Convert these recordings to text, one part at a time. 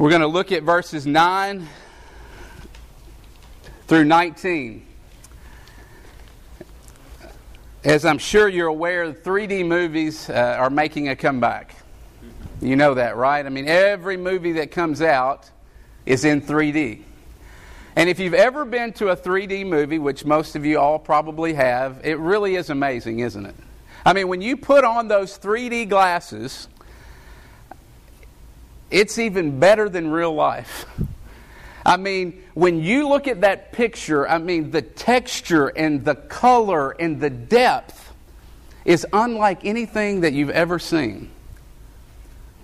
We're going to look at verses 9 through 19. As I'm sure you're aware, 3D movies uh, are making a comeback. You know that, right? I mean, every movie that comes out is in 3D. And if you've ever been to a 3D movie, which most of you all probably have, it really is amazing, isn't it? I mean, when you put on those 3D glasses, it's even better than real life. I mean, when you look at that picture, I mean, the texture and the color and the depth is unlike anything that you've ever seen.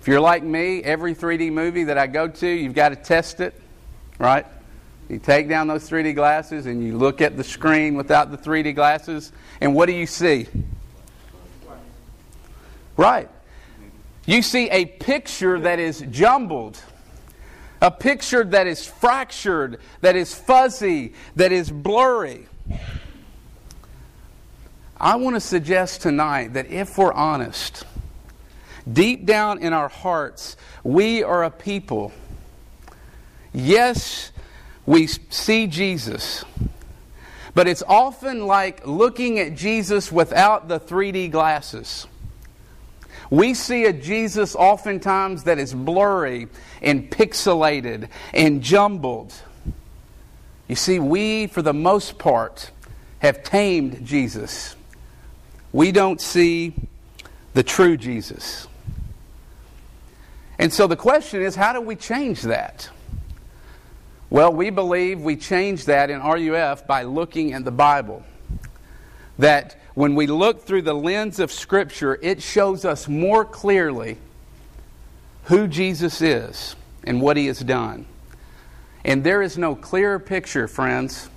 If you're like me, every 3D movie that I go to, you've got to test it, right? You take down those 3D glasses and you look at the screen without the 3D glasses, and what do you see? Right. You see a picture that is jumbled, a picture that is fractured, that is fuzzy, that is blurry. I want to suggest tonight that if we're honest, deep down in our hearts, we are a people. Yes, we see Jesus. But it's often like looking at Jesus without the 3D glasses. We see a Jesus oftentimes that is blurry and pixelated and jumbled. You see, we, for the most part, have tamed Jesus. We don't see the true Jesus. And so the question is how do we change that? Well, we believe we change that in RUF by looking at the Bible. That when we look through the lens of Scripture, it shows us more clearly who Jesus is and what he has done. And there is no clearer picture, friends,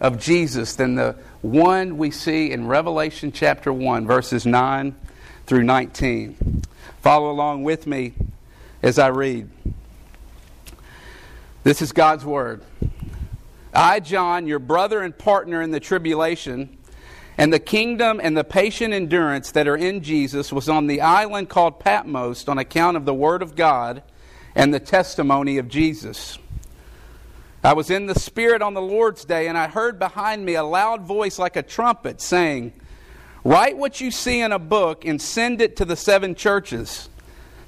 of Jesus than the one we see in Revelation chapter 1, verses 9 through 19. Follow along with me as I read. This is God's Word. I, John, your brother and partner in the tribulation, and the kingdom and the patient endurance that are in Jesus, was on the island called Patmos on account of the Word of God and the testimony of Jesus. I was in the Spirit on the Lord's day, and I heard behind me a loud voice like a trumpet saying, Write what you see in a book and send it to the seven churches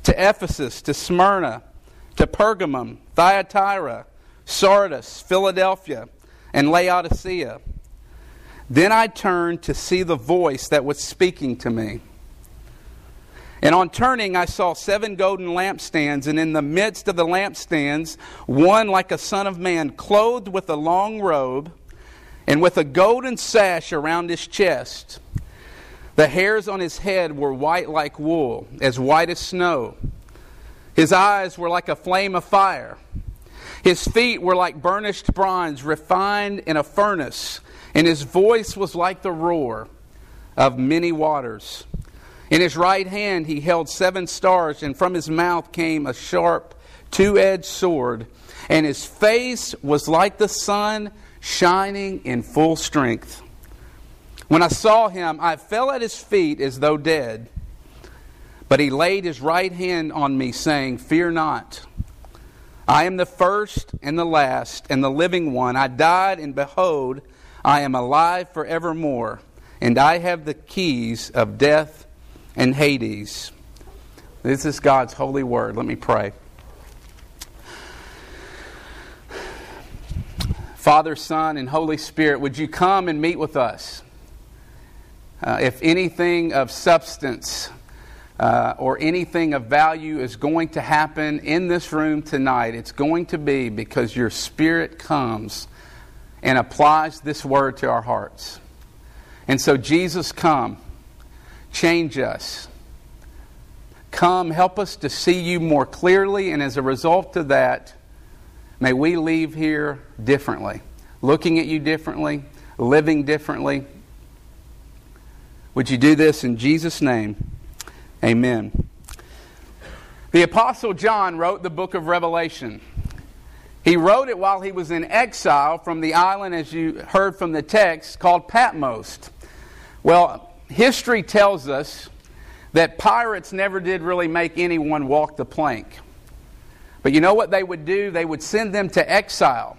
to Ephesus, to Smyrna to Pergamum, Thyatira, Sardis, Philadelphia, and Laodicea. Then I turned to see the voice that was speaking to me. And on turning, I saw seven golden lampstands, and in the midst of the lampstands, one like a son of man, clothed with a long robe and with a golden sash around his chest. The hairs on his head were white like wool, as white as snow his eyes were like a flame of fire. His feet were like burnished bronze refined in a furnace, and his voice was like the roar of many waters. In his right hand he held seven stars, and from his mouth came a sharp, two edged sword, and his face was like the sun shining in full strength. When I saw him, I fell at his feet as though dead. But he laid his right hand on me, saying, Fear not. I am the first and the last and the living one. I died, and behold, I am alive forevermore, and I have the keys of death and Hades. This is God's holy word. Let me pray. Father, Son, and Holy Spirit, would you come and meet with us? Uh, if anything of substance uh, or anything of value is going to happen in this room tonight, it's going to be because your Spirit comes and applies this word to our hearts. And so, Jesus, come, change us. Come, help us to see you more clearly, and as a result of that, may we leave here differently, looking at you differently, living differently. Would you do this in Jesus' name? Amen. The Apostle John wrote the book of Revelation. He wrote it while he was in exile from the island, as you heard from the text, called Patmos. Well, history tells us that pirates never did really make anyone walk the plank. But you know what they would do? They would send them to exile.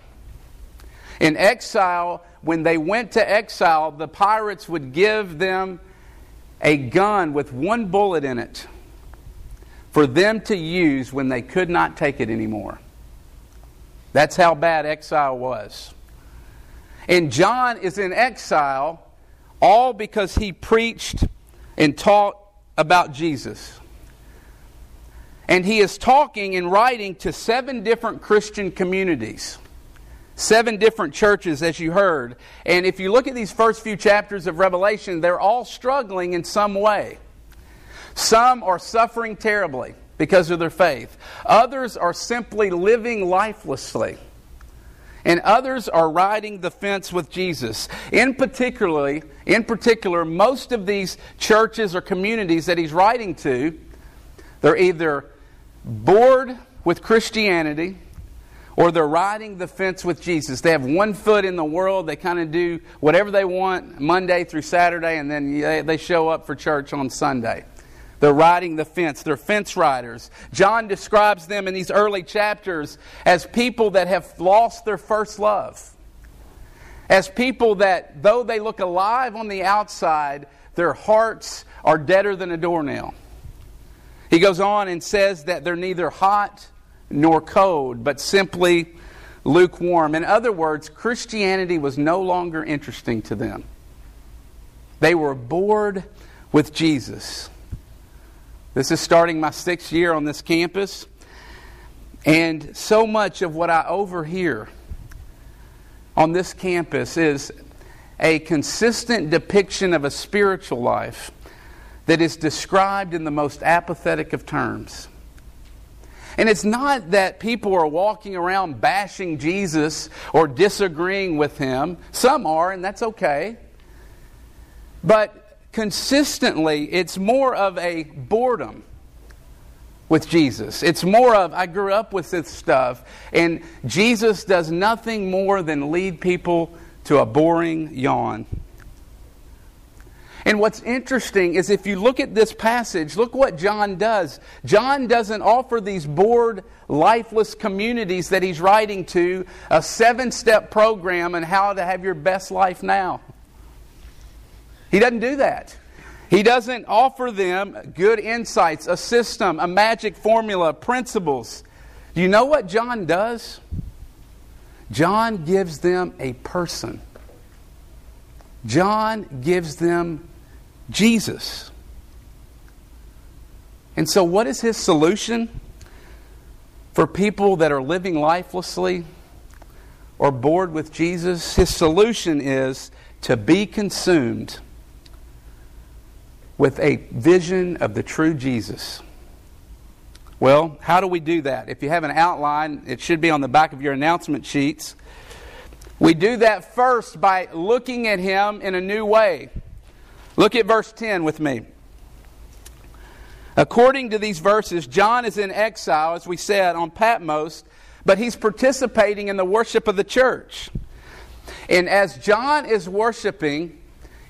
In exile, when they went to exile, the pirates would give them a gun with one bullet in it for them to use when they could not take it anymore. That's how bad exile was. And John is in exile all because he preached and taught about Jesus. And he is talking and writing to seven different Christian communities, seven different churches, as you heard. And if you look at these first few chapters of Revelation, they're all struggling in some way. Some are suffering terribly because of their faith, others are simply living lifelessly. And others are riding the fence with Jesus. In particularly, in particular, most of these churches or communities that he's writing to, they're either bored with Christianity or they're riding the fence with Jesus. They have one foot in the world. They kind of do whatever they want Monday through Saturday, and then they show up for church on Sunday. They're riding the fence. They're fence riders. John describes them in these early chapters as people that have lost their first love. As people that, though they look alive on the outside, their hearts are deader than a doornail. He goes on and says that they're neither hot nor cold, but simply lukewarm. In other words, Christianity was no longer interesting to them. They were bored with Jesus. This is starting my sixth year on this campus. And so much of what I overhear on this campus is a consistent depiction of a spiritual life that is described in the most apathetic of terms. And it's not that people are walking around bashing Jesus or disagreeing with him. Some are, and that's okay. But consistently, it's more of a boredom with Jesus. It's more of, I grew up with this stuff, and Jesus does nothing more than lead people to a boring yawn. And what's interesting is if you look at this passage, look what John does. John doesn't offer these bored, lifeless communities that he's writing to a seven step program on how to have your best life now. He doesn't do that. He doesn't offer them good insights, a system, a magic formula, principles. Do you know what John does? John gives them a person. John gives them Jesus. And so, what is his solution for people that are living lifelessly or bored with Jesus? His solution is to be consumed with a vision of the true Jesus. Well, how do we do that? If you have an outline, it should be on the back of your announcement sheets. We do that first by looking at him in a new way. Look at verse 10 with me. According to these verses, John is in exile, as we said, on Patmos, but he's participating in the worship of the church. And as John is worshiping,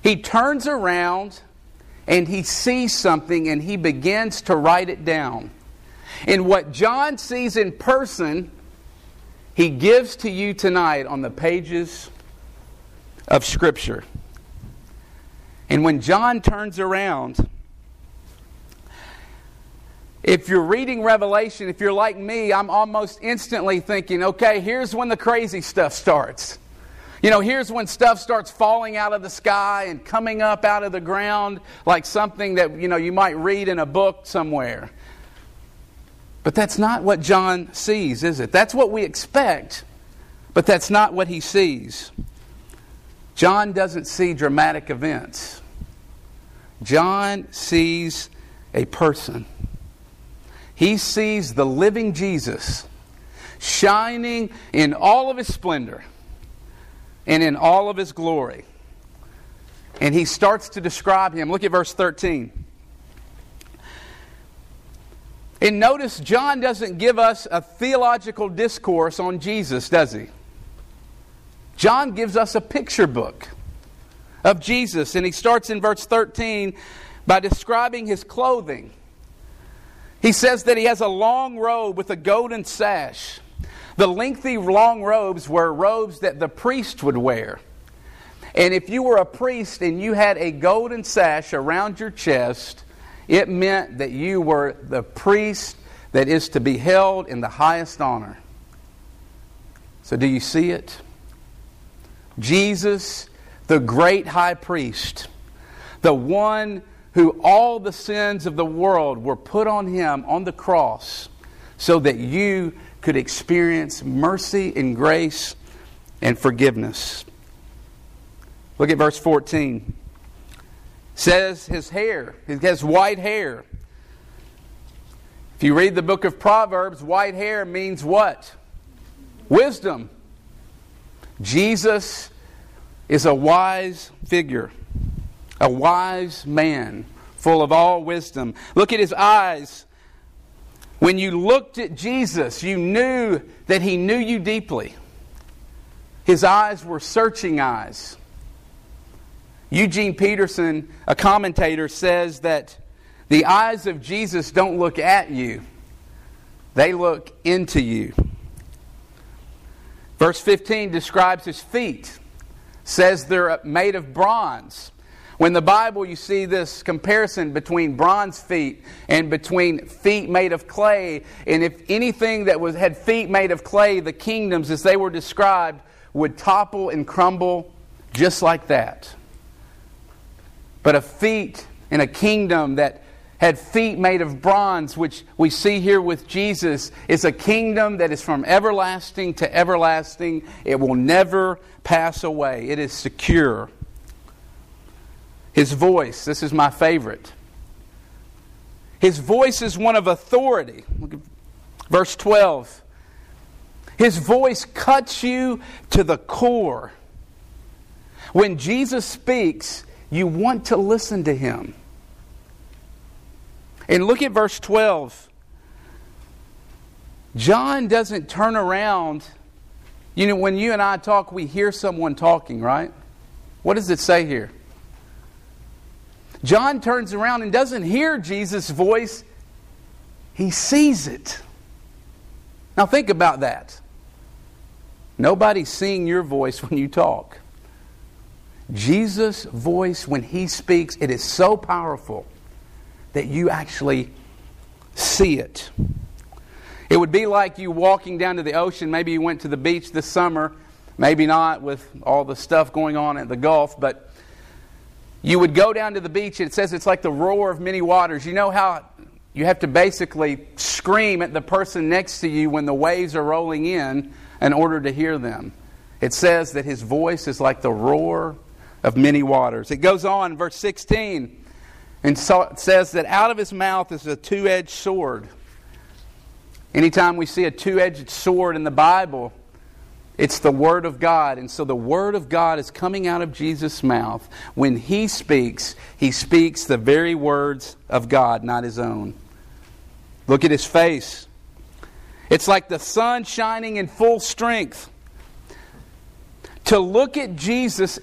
he turns around and he sees something and he begins to write it down. And what John sees in person, he gives to you tonight on the pages of Scripture. And when John turns around, if you're reading Revelation, if you're like me, I'm almost instantly thinking, okay, here's when the crazy stuff starts. You know, here's when stuff starts falling out of the sky and coming up out of the ground like something that, you know, you might read in a book somewhere. But that's not what John sees, is it? That's what we expect, but that's not what he sees. John doesn't see dramatic events. John sees a person. He sees the living Jesus shining in all of his splendor and in all of his glory. And he starts to describe him. Look at verse 13. And notice John doesn't give us a theological discourse on Jesus, does he? John gives us a picture book of Jesus. And he starts in verse 13 by describing his clothing. He says that he has a long robe with a golden sash. The lengthy long robes were robes that the priest would wear. And if you were a priest and you had a golden sash around your chest, it meant that you were the priest that is to be held in the highest honor. So, do you see it? Jesus, the great high priest, the one who all the sins of the world were put on him on the cross so that you could experience mercy and grace and forgiveness. Look at verse 14. It says his hair, he has white hair. If you read the book of Proverbs, white hair means what? Wisdom. Jesus is a wise figure, a wise man, full of all wisdom. Look at his eyes. When you looked at Jesus, you knew that he knew you deeply. His eyes were searching eyes. Eugene Peterson, a commentator, says that the eyes of Jesus don't look at you, they look into you. Verse 15 describes his feet, says they're made of bronze. When the Bible, you see this comparison between bronze feet and between feet made of clay. And if anything that was, had feet made of clay, the kingdoms, as they were described, would topple and crumble just like that. But a feet in a kingdom that had feet made of bronze, which we see here with Jesus, is a kingdom that is from everlasting to everlasting. It will never pass away, it is secure. His voice, this is my favorite. His voice is one of authority. Verse 12. His voice cuts you to the core. When Jesus speaks, you want to listen to him. And look at verse 12. John doesn't turn around. You know, when you and I talk, we hear someone talking, right? What does it say here? John turns around and doesn't hear Jesus' voice, he sees it. Now, think about that. Nobody's seeing your voice when you talk. Jesus' voice, when he speaks, it is so powerful that you actually see it. It would be like you walking down to the ocean. Maybe you went to the beach this summer, maybe not with all the stuff going on at the Gulf, but you would go down to the beach and it says it's like the roar of many waters. You know how you have to basically scream at the person next to you when the waves are rolling in in order to hear them. It says that his voice is like the roar of many waters. It goes on, verse 16. And so it says that out of his mouth is a two edged sword. Anytime we see a two edged sword in the Bible, it's the Word of God. And so the Word of God is coming out of Jesus' mouth. When he speaks, he speaks the very words of God, not his own. Look at his face. It's like the sun shining in full strength. To look at Jesus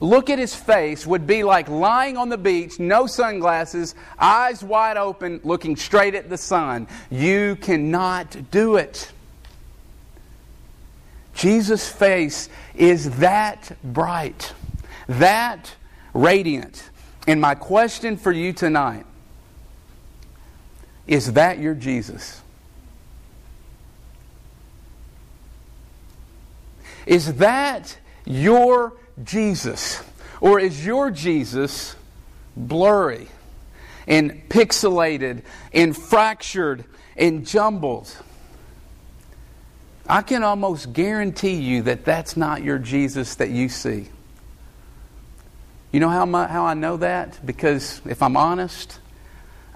look at his face would be like lying on the beach, no sunglasses, eyes wide open, looking straight at the sun. You cannot do it. Jesus' face is that bright, that radiant. And my question for you tonight is that your Jesus? Is that your Jesus? Or is your Jesus blurry and pixelated and fractured and jumbled? I can almost guarantee you that that's not your Jesus that you see. You know how, my, how I know that? Because if I'm honest,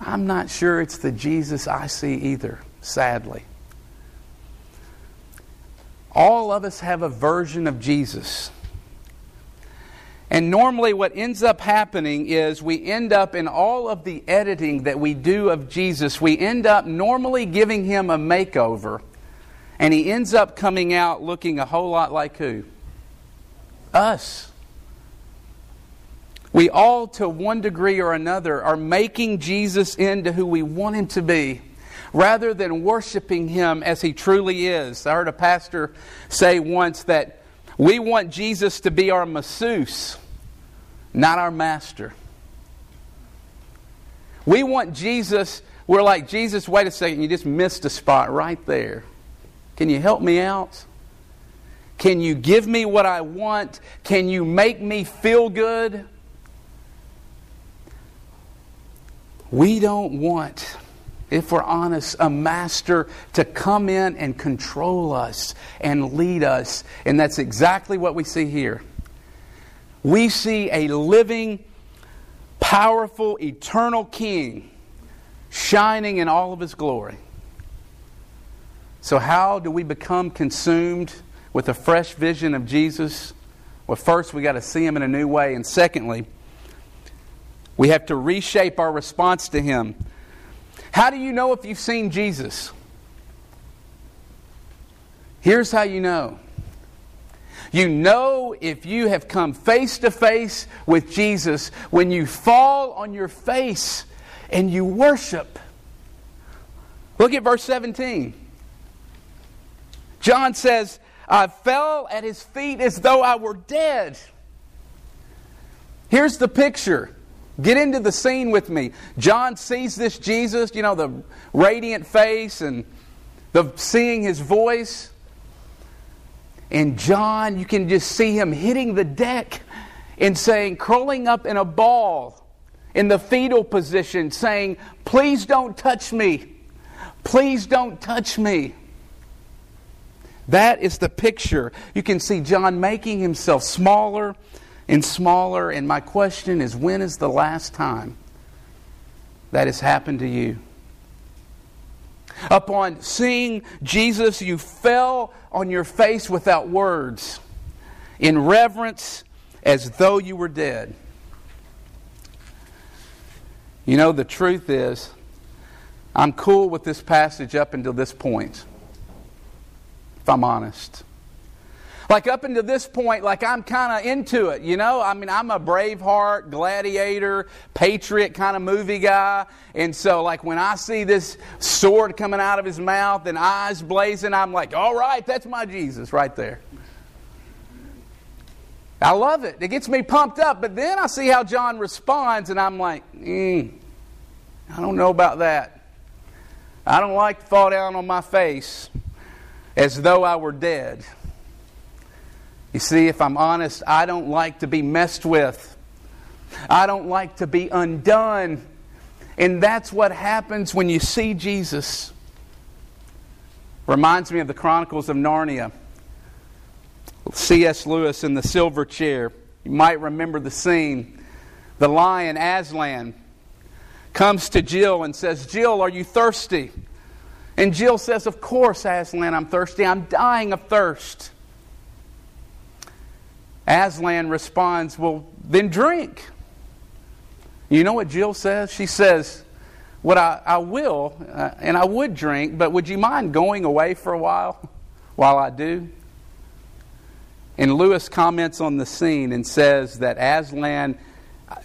I'm not sure it's the Jesus I see either, sadly. All of us have a version of Jesus. And normally, what ends up happening is we end up in all of the editing that we do of Jesus, we end up normally giving him a makeover. And he ends up coming out looking a whole lot like who? Us. we all, to one degree or another, are making Jesus into who we want him to be rather than worshiping him as he truly is. I heard a pastor say once that we want Jesus to be our masseuse, not our master. We want Jesus, we're like, Jesus, wait a second, you just missed a spot right there. Can you help me out? Can you give me what I want? Can you make me feel good? We don't want, if we're honest, a master to come in and control us and lead us. And that's exactly what we see here. We see a living, powerful, eternal king shining in all of his glory. So, how do we become consumed with a fresh vision of Jesus? Well, first, we got to see him in a new way. And secondly, we have to reshape our response to Him. How do you know if you've seen Jesus? Here's how you know. You know if you have come face to face with Jesus when you fall on your face and you worship. Look at verse 17. John says, I fell at his feet as though I were dead. Here's the picture Get into the scene with me. John sees this Jesus, you know, the radiant face and the seeing his voice. And John, you can just see him hitting the deck and saying, curling up in a ball in the fetal position, saying, Please don't touch me. Please don't touch me. That is the picture. You can see John making himself smaller and smaller. And my question is when is the last time that has happened to you? Upon seeing Jesus, you fell on your face without words, in reverence as though you were dead. You know, the truth is, I'm cool with this passage up until this point, if I'm honest. Like up until this point, like I'm kind of into it, you know? I mean, I'm a Braveheart, gladiator, patriot kind of movie guy. And so, like, when I see this sword coming out of his mouth and eyes blazing, I'm like, all right, that's my Jesus right there. I love it. It gets me pumped up. But then I see how John responds, and I'm like, mm, I don't know about that. I don't like to fall down on my face as though I were dead. You see, if I'm honest, I don't like to be messed with. I don't like to be undone. And that's what happens when you see Jesus. Reminds me of the Chronicles of Narnia. C.S. Lewis in the silver chair. You might remember the scene. The lion Aslan comes to Jill and says, Jill, are you thirsty? And Jill says, Of course, Aslan, I'm thirsty. I'm dying of thirst. Aslan responds, Well, then drink. You know what Jill says? She says, What I, I will, uh, and I would drink, but would you mind going away for a while while I do? And Lewis comments on the scene and says that Aslan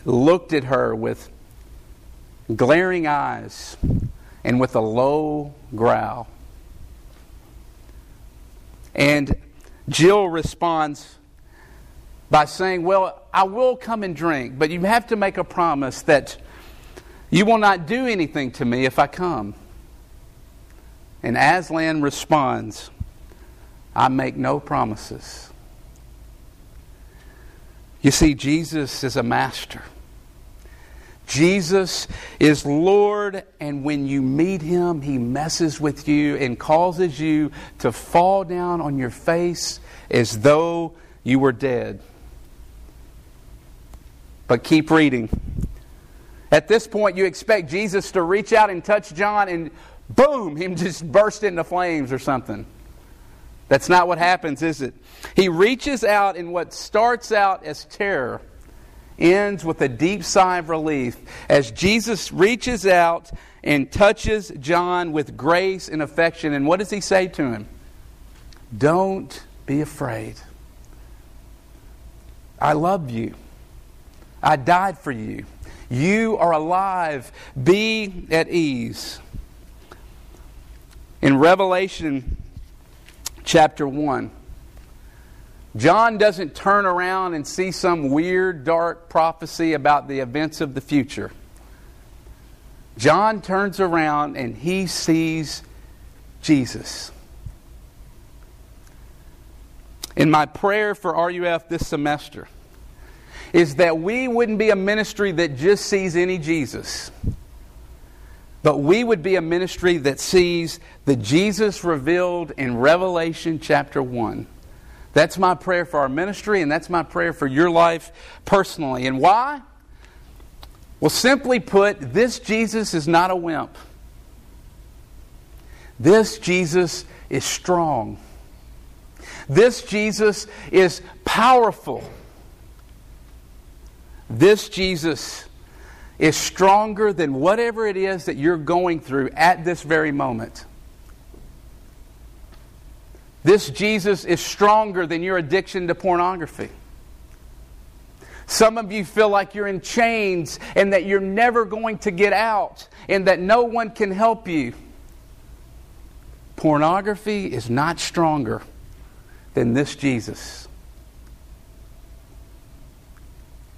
looked at her with glaring eyes and with a low growl. And Jill responds, by saying, Well, I will come and drink, but you have to make a promise that you will not do anything to me if I come. And Aslan responds, I make no promises. You see, Jesus is a master. Jesus is Lord, and when you meet him, he messes with you and causes you to fall down on your face as though you were dead. But keep reading. At this point, you expect Jesus to reach out and touch John, and boom, him just burst into flames or something. That's not what happens, is it? He reaches out, and what starts out as terror ends with a deep sigh of relief as Jesus reaches out and touches John with grace and affection. And what does he say to him? Don't be afraid. I love you. I died for you. You are alive. Be at ease. In Revelation chapter 1, John doesn't turn around and see some weird, dark prophecy about the events of the future. John turns around and he sees Jesus. In my prayer for RUF this semester, is that we wouldn't be a ministry that just sees any Jesus, but we would be a ministry that sees the Jesus revealed in Revelation chapter 1. That's my prayer for our ministry, and that's my prayer for your life personally. And why? Well, simply put, this Jesus is not a wimp. This Jesus is strong. This Jesus is powerful. This Jesus is stronger than whatever it is that you're going through at this very moment. This Jesus is stronger than your addiction to pornography. Some of you feel like you're in chains and that you're never going to get out and that no one can help you. Pornography is not stronger than this Jesus.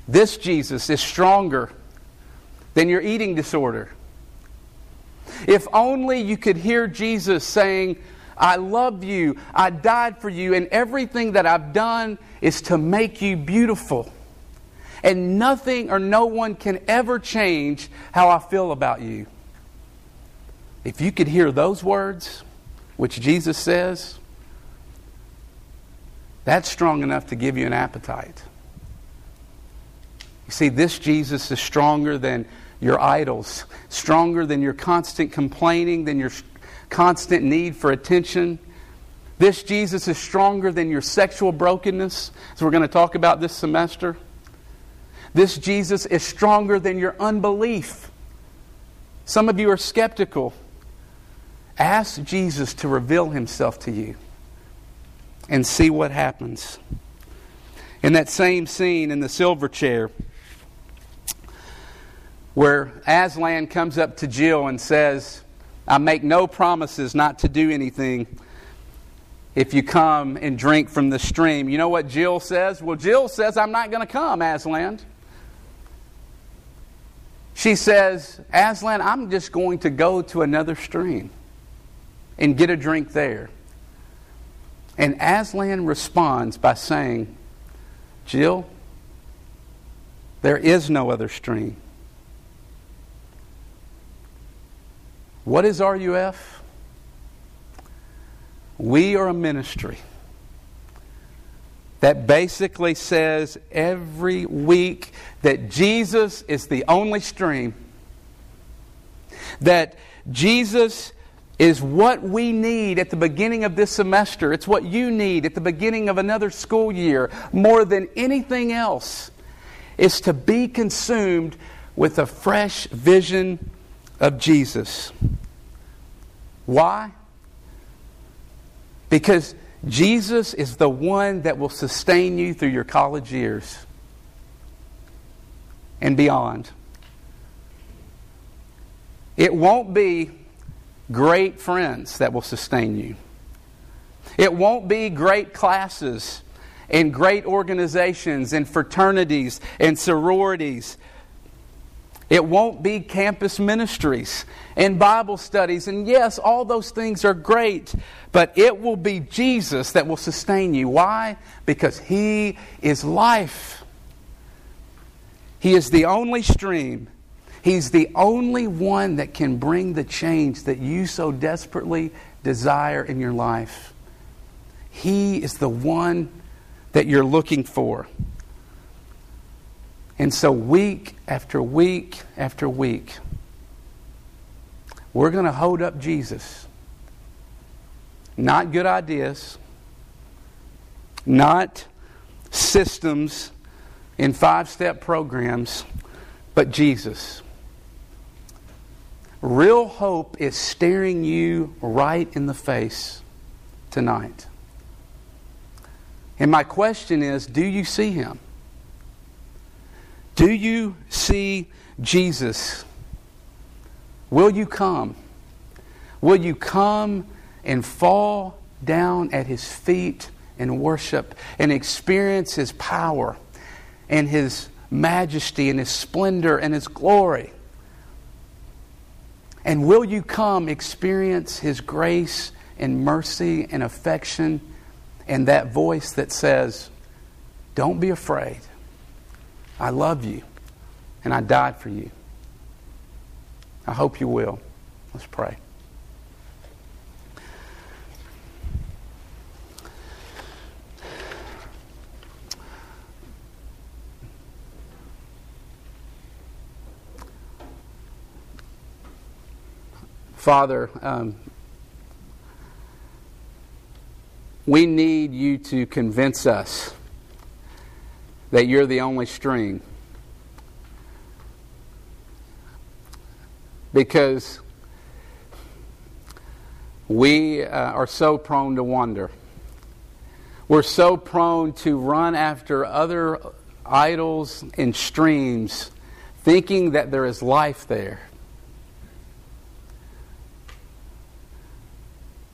This Jesus is stronger than your eating disorder. If only you could hear Jesus saying, I love you, I died for you, and everything that I've done is to make you beautiful. And nothing or no one can ever change how I feel about you. If you could hear those words, which Jesus says, that's strong enough to give you an appetite. You see, this Jesus is stronger than your idols, stronger than your constant complaining, than your constant need for attention. This Jesus is stronger than your sexual brokenness, as we're going to talk about this semester. This Jesus is stronger than your unbelief. Some of you are skeptical. Ask Jesus to reveal himself to you and see what happens. In that same scene in the silver chair, where Aslan comes up to Jill and says, I make no promises not to do anything if you come and drink from the stream. You know what Jill says? Well, Jill says, I'm not going to come, Aslan. She says, Aslan, I'm just going to go to another stream and get a drink there. And Aslan responds by saying, Jill, there is no other stream. What is RUF? We are a ministry that basically says every week that Jesus is the only stream, that Jesus is what we need at the beginning of this semester. It's what you need at the beginning of another school year more than anything else is to be consumed with a fresh vision of Jesus. Why? Because Jesus is the one that will sustain you through your college years and beyond. It won't be great friends that will sustain you. It won't be great classes and great organizations and fraternities and sororities it won't be campus ministries and Bible studies. And yes, all those things are great, but it will be Jesus that will sustain you. Why? Because He is life. He is the only stream. He's the only one that can bring the change that you so desperately desire in your life. He is the one that you're looking for. And so, week after week after week, we're going to hold up Jesus. Not good ideas, not systems in five step programs, but Jesus. Real hope is staring you right in the face tonight. And my question is do you see him? Do you see Jesus? Will you come? Will you come and fall down at his feet and worship and experience his power and his majesty and his splendor and his glory? And will you come experience his grace and mercy and affection and that voice that says, Don't be afraid. I love you and I died for you. I hope you will. Let's pray. Father, um, we need you to convince us that you're the only string. Because we uh, are so prone to wonder. We're so prone to run after other idols and streams, thinking that there is life there.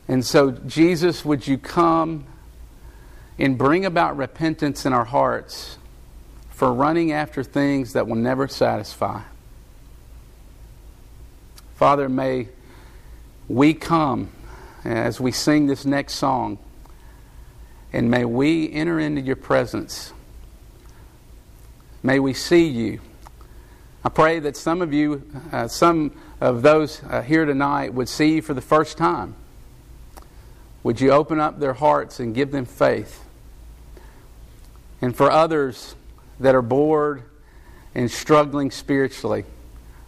And so, Jesus, would you come and bring about repentance in our hearts for running after things that will never satisfy? Father, may we come as we sing this next song, and may we enter into your presence. May we see you. I pray that some of you, uh, some of those uh, here tonight, would see you for the first time. Would you open up their hearts and give them faith? And for others that are bored and struggling spiritually,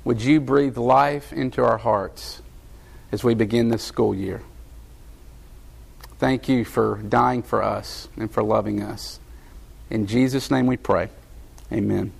would you breathe life into our hearts as we begin this school year? Thank you for dying for us and for loving us. In Jesus' name we pray. Amen.